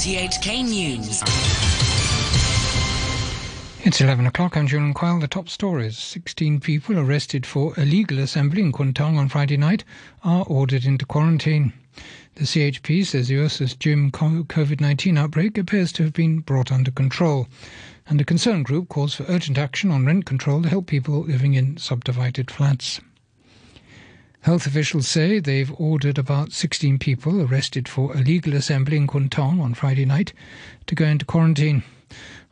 RTHK News. It's 11 o'clock. I'm Julian. The top stories. 16 people arrested for illegal assembly in Kwun Tong Friday night are ordered into quarantine. The CHP says the Ursus gym COVID 19 outbreak appears to have been brought under control, and a concern group calls for urgent action on rent control to help people living in subdivided flats. Health officials say they've ordered about 16 people arrested for illegal assembly in Kwun Tong on Friday night to go into quarantine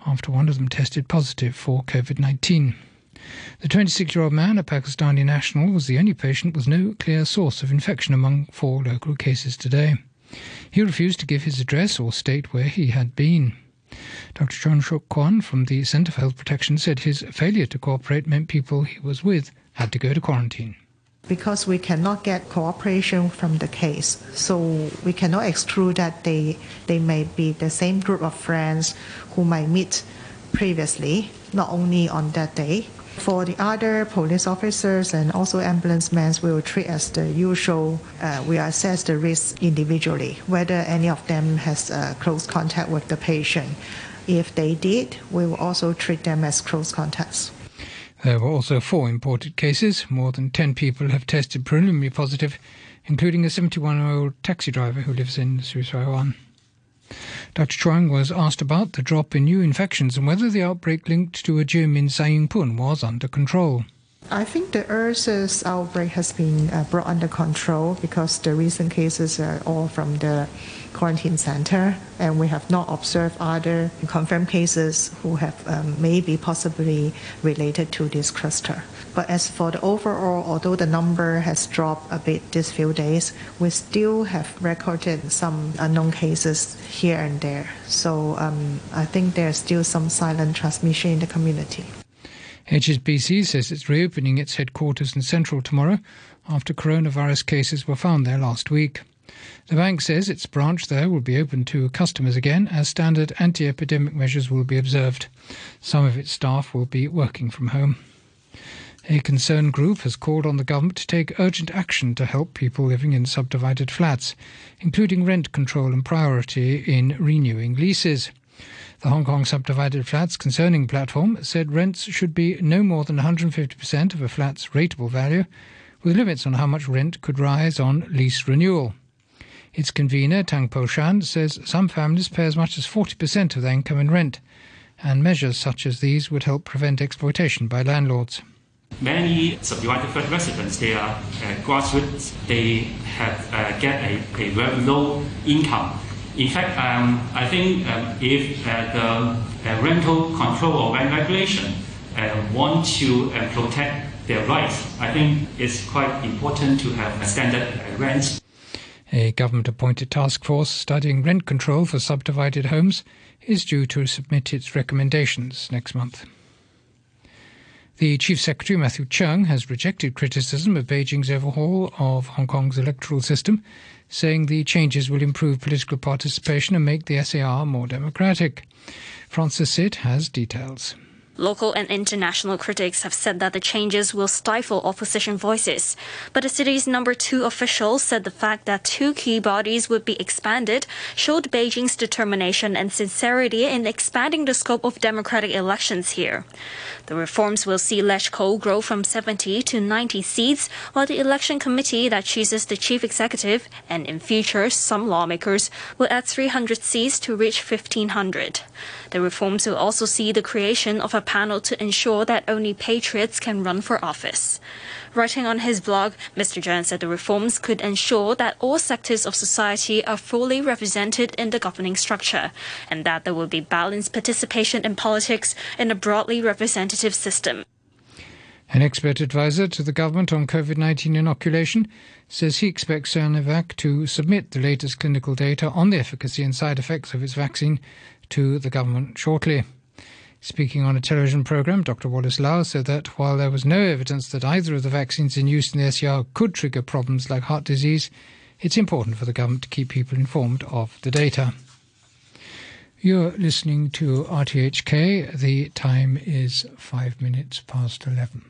after one of them tested positive for COVID 19. The 26 year old man, a Pakistani national, was the only patient with no clear source of infection among four local cases today. He refused to give his address or state where he had been. Dr. Chuang Shuk Kwan from the Centre for Health Protection said his failure to cooperate meant people he was with had to go to quarantine because we cannot get cooperation from the case. So we cannot exclude that they, they may be the same group of friends who might meet previously, not only on that day. For the other police officers and also ambulance men, we will treat as the usual. Uh, we assess the risk individually, whether any of them has uh, close contact with the patient. If they did, we will also treat them as close contacts. There were also four imported cases. More than 10 people have tested preliminary positive, including a 71 year old taxi driver who lives in Siu Sai Wan. Dr. Chuang was asked about the drop in new infections and whether the outbreak linked to a gym in Sai Pun was under control. I think the Ursus outbreak has been uh, brought under control because the recent cases are all from the quarantine center, and we have not observed other confirmed cases who have um, maybe possibly related to this cluster. But as for the overall, although the number has dropped a bit these few days, we still have recorded some unknown cases here and there. So um, I think there's still some silent transmission in the community. HSBC says it's reopening its headquarters in Central tomorrow after coronavirus cases were found there last week. The bank says its branch there will be open to customers again as standard anti epidemic measures will be observed. Some of its staff will be working from home. A concerned group has called on the government to take urgent action to help people living in subdivided flats, including rent control and priority in renewing leases. The Hong Kong Subdivided Flats Concerning platform said rents should be no more than 150% of a flat's rateable value, with limits on how much rent could rise on lease renewal. Its convener, Tang Po Shan, says some families pay as much as 40% of their income in rent, and measures such as these would help prevent exploitation by landlords. Many subdivided flat residents, they are uh, grassroots, they have uh, get a, a very low income in fact, um, I think um, if uh, the uh, rental control or rent regulation uh, want to uh, protect their rights, I think it's quite important to have a standard uh, rent. A government appointed task force studying rent control for subdivided homes is due to submit its recommendations next month. The Chief Secretary, Matthew Cheung, has rejected criticism of Beijing's overhaul of Hong Kong's electoral system saying the changes will improve political participation and make the SAR more democratic. Francis Sitt has details. Local and international critics have said that the changes will stifle opposition voices. But the city's number two official said the fact that two key bodies would be expanded showed Beijing's determination and sincerity in expanding the scope of democratic elections here. The reforms will see LegCo grow from 70 to 90 seats, while the election committee that chooses the chief executive and in future some lawmakers will add 300 seats to reach 1500. The reforms will also see the creation of a panel to ensure that only patriots can run for office. Writing on his blog, Mr. Cheung said the reforms could ensure that all sectors of society are fully represented in the governing structure and that there will be balanced participation in politics in a broadly representative system. An expert advisor to the government on COVID 19 inoculation says he expects Sinovac to submit the latest clinical data on the efficacy and side effects of its vaccine to the government shortly. Speaking on a television program, Dr. Wallace Lau said that while there was no evidence that either of the vaccines in use in the SAR could trigger problems like heart disease, it's important for the government to keep people informed of the data. You're listening to RTHK. The time is five minutes past 11.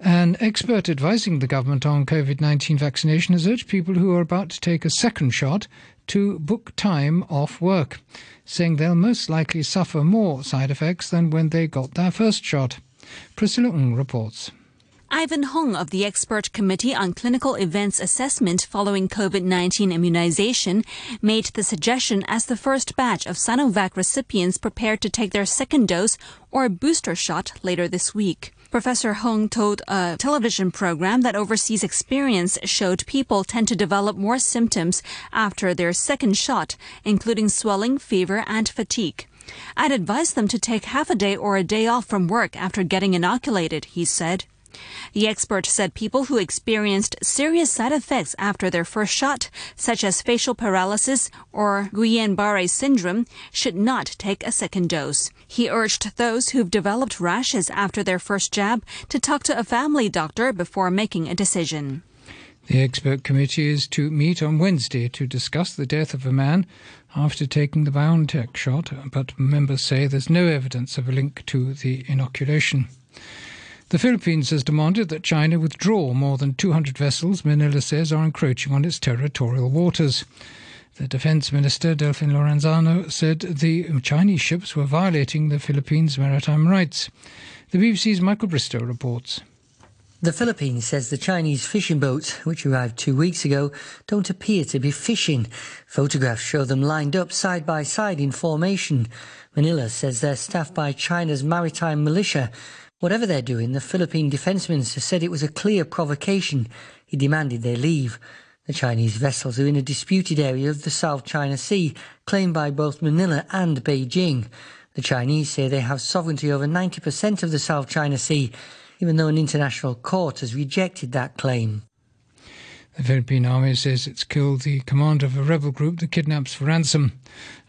An expert advising the government on COVID 19 vaccination has urged people who are about to take a second shot to book time off work, saying they'll most likely suffer more side effects than when they got their first shot. Priscilla Ng reports. Ivan Hung of the Expert Committee on Clinical Events Assessment following COVID 19 immunization made the suggestion as the first batch of Sinovac recipients prepared to take their second dose or booster shot later this week. Professor Hung told a television program that overseas experience showed people tend to develop more symptoms after their second shot, including swelling, fever, and fatigue. I'd advise them to take half a day or a day off from work after getting inoculated, he said. The expert said people who experienced serious side effects after their first shot, such as facial paralysis or Guillain-Barré syndrome, should not take a second dose. He urged those who've developed rashes after their first jab to talk to a family doctor before making a decision. The expert committee is to meet on Wednesday to discuss the death of a man after taking the BioNTech shot, but members say there's no evidence of a link to the inoculation. The Philippines has demanded that China withdraw more than 200 vessels Manila says are encroaching on its territorial waters. The Defense Minister, Delfin Lorenzana, said the Chinese ships were violating the Philippines' maritime rights. The BBC's Michael Bristow reports. The Philippines says the Chinese fishing boats, which arrived two weeks ago, don't appear to be fishing. Photographs show them lined up side by side in formation. Manila says they're staffed by China's maritime militia Whatever they're doing, the Philippine Defence Minister said it was a clear provocation. He demanded they leave. The Chinese vessels are in a disputed area of the South China Sea, claimed by both Manila and Beijing. The Chinese say they have sovereignty over 90% of the South China Sea, even though an international court has rejected that claim. The Philippine army says it's killed the commander of a rebel group that kidnaps for ransom.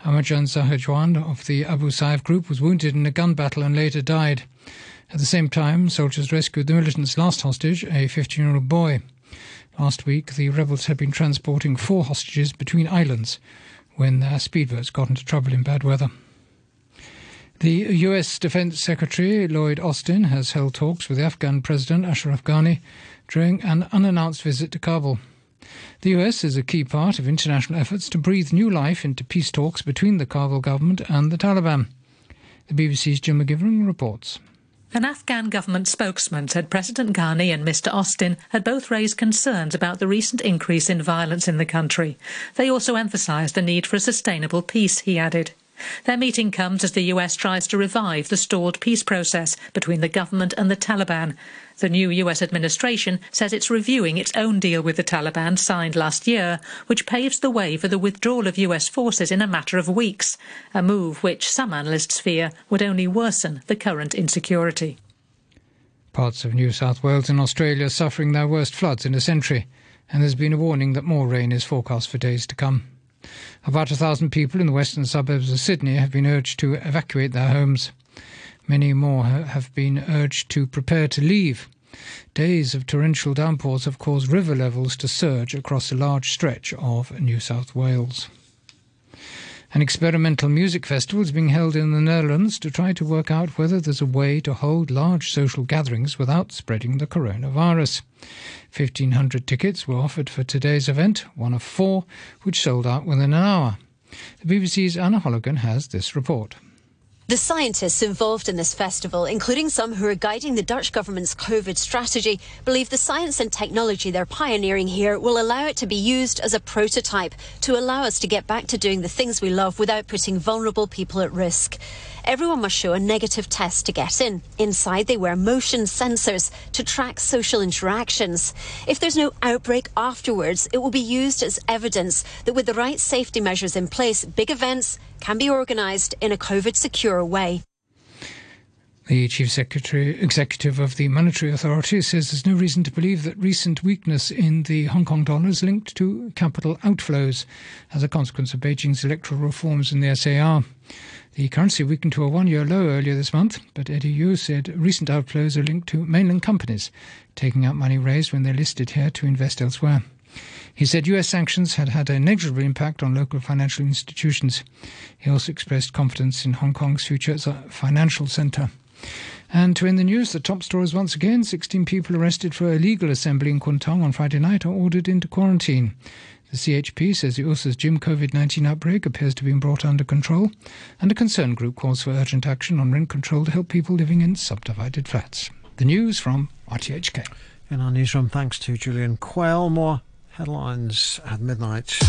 Amajan Sahajuan of the Abu Sayyaf group was wounded in a gun battle and later died. At the same time, soldiers rescued the militants' last hostage, a 15 year old boy. Last week, the rebels had been transporting four hostages between islands when their speedboats got into trouble in bad weather. The US Defense Secretary Lloyd Austin has held talks with the Afghan President Ashraf Ghani during an unannounced visit to Kabul. The US is a key part of international efforts to breathe new life into peace talks between the Kabul government and the Taliban. The BBC's Jim McGivern reports. An Afghan government spokesman said President Ghani and Mr. Austin had both raised concerns about the recent increase in violence in the country. They also emphasised the need for a sustainable peace, he added. Their meeting comes as the US tries to revive the stalled peace process between the government and the Taliban. The new US administration says it's reviewing its own deal with the Taliban signed last year, which paves the way for the withdrawal of US forces in a matter of weeks, a move which some analysts fear would only worsen the current insecurity. Parts of New South Wales and Australia are suffering their worst floods in a century, and there's been a warning that more rain is forecast for days to come. About a thousand people in the western suburbs of Sydney have been urged to evacuate their homes. Many more have been urged to prepare to leave. Days of torrential downpours have caused river levels to surge across a large stretch of New South Wales. An experimental music festival is being held in the Netherlands to try to work out whether there's a way to hold large social gatherings without spreading the coronavirus. 1,500 tickets were offered for today's event, one of four, which sold out within an hour. The BBC's Anna Holligan has this report. The scientists involved in this festival, including some who are guiding the Dutch government's COVID strategy, believe the science and technology they're pioneering here will allow it to be used as a prototype to allow us to get back to doing the things we love without putting vulnerable people at risk. Everyone must show a negative test to get in. Inside, they wear motion sensors to track social interactions. If there's no outbreak afterwards, it will be used as evidence that with the right safety measures in place, big events can be organised in a COVID secure way. The Chief Secretary Executive of the Monetary Authority says there's no reason to believe that recent weakness in the Hong Kong dollar is linked to capital outflows as a consequence of Beijing's electoral reforms in the SAR. The currency weakened to a one year low earlier this month, but Eddie Yue said recent outflows are linked to mainland companies taking out money raised when they're listed here to invest elsewhere. He said US sanctions had had a negligible impact on local financial institutions. He also expressed confidence in Hong Kong's future as a financial centre. And to end the news, the top stories once again 16 people arrested for illegal assembly in Kwun Tong Friday night are ordered into quarantine. The CHP says the Ursus gym COVID 19 outbreak appears to be brought under control, and a concern group calls for urgent action on rent control to help people living in subdivided flats. The news from RTHK. In our newsroom, thanks to Julian Quell. More headlines at midnight.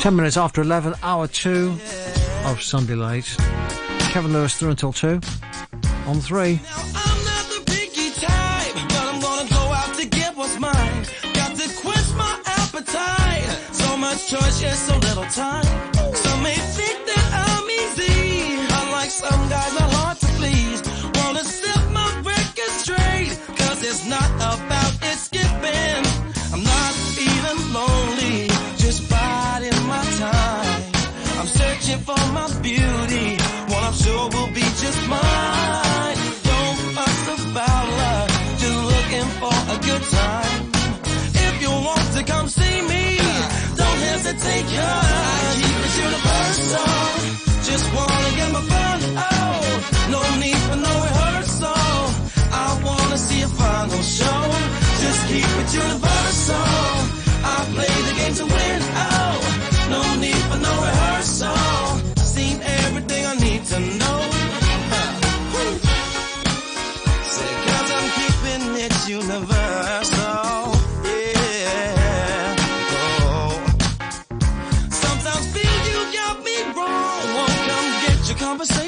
Ten minutes after 11, hour two of Sunday Late. Kevin Lewis through until two on three. choice, yet so little time. Beauty, what I'm sure will be just mine. Don't fuss about love, just looking for a good time. If you want to come see me, don't hesitate, cause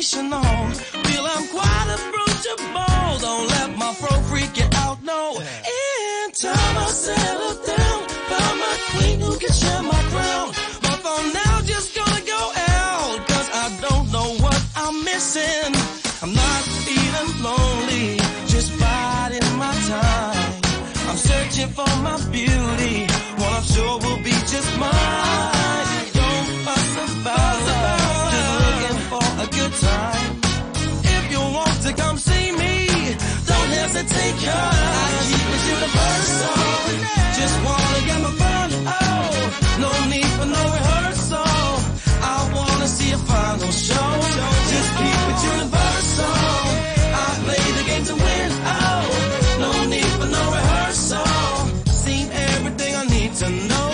on. Feel I'm quite approachable. Don't let my fro freak you out, no. In time I'll settle down. Find my queen who can share my crown. But for now, just gonna go out. Cause I don't know what I'm missing. I'm not even lonely, just biding my time. I'm searching for my beauty, to know.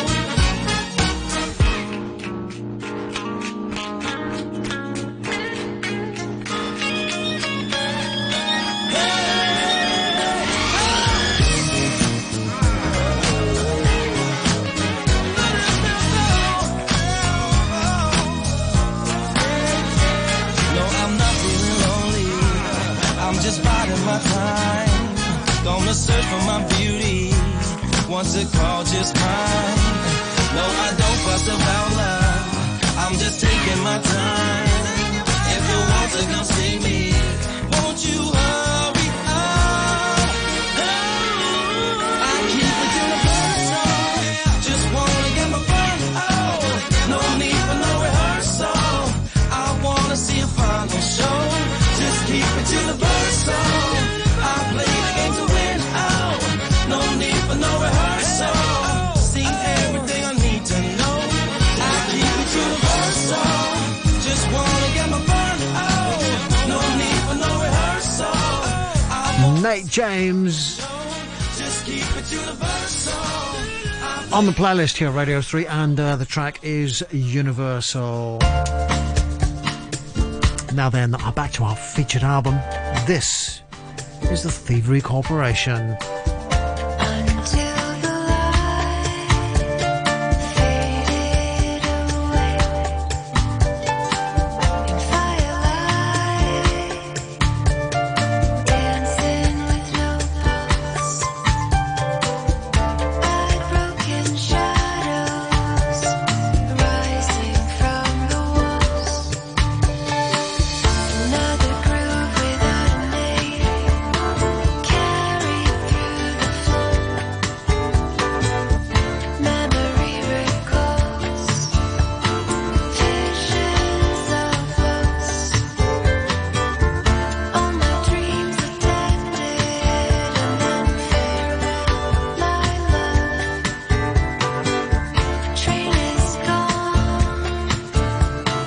Just biding my time. Gonna search for my beauty. Once a call just mine. No, I don't fuss about love. I'm just taking my time. If you want to come see me, won't you hurry Nate James. On the playlist here, Radio 3, and uh, the track is Universal. Now then, back to our featured album. This is the Thievery Corporation.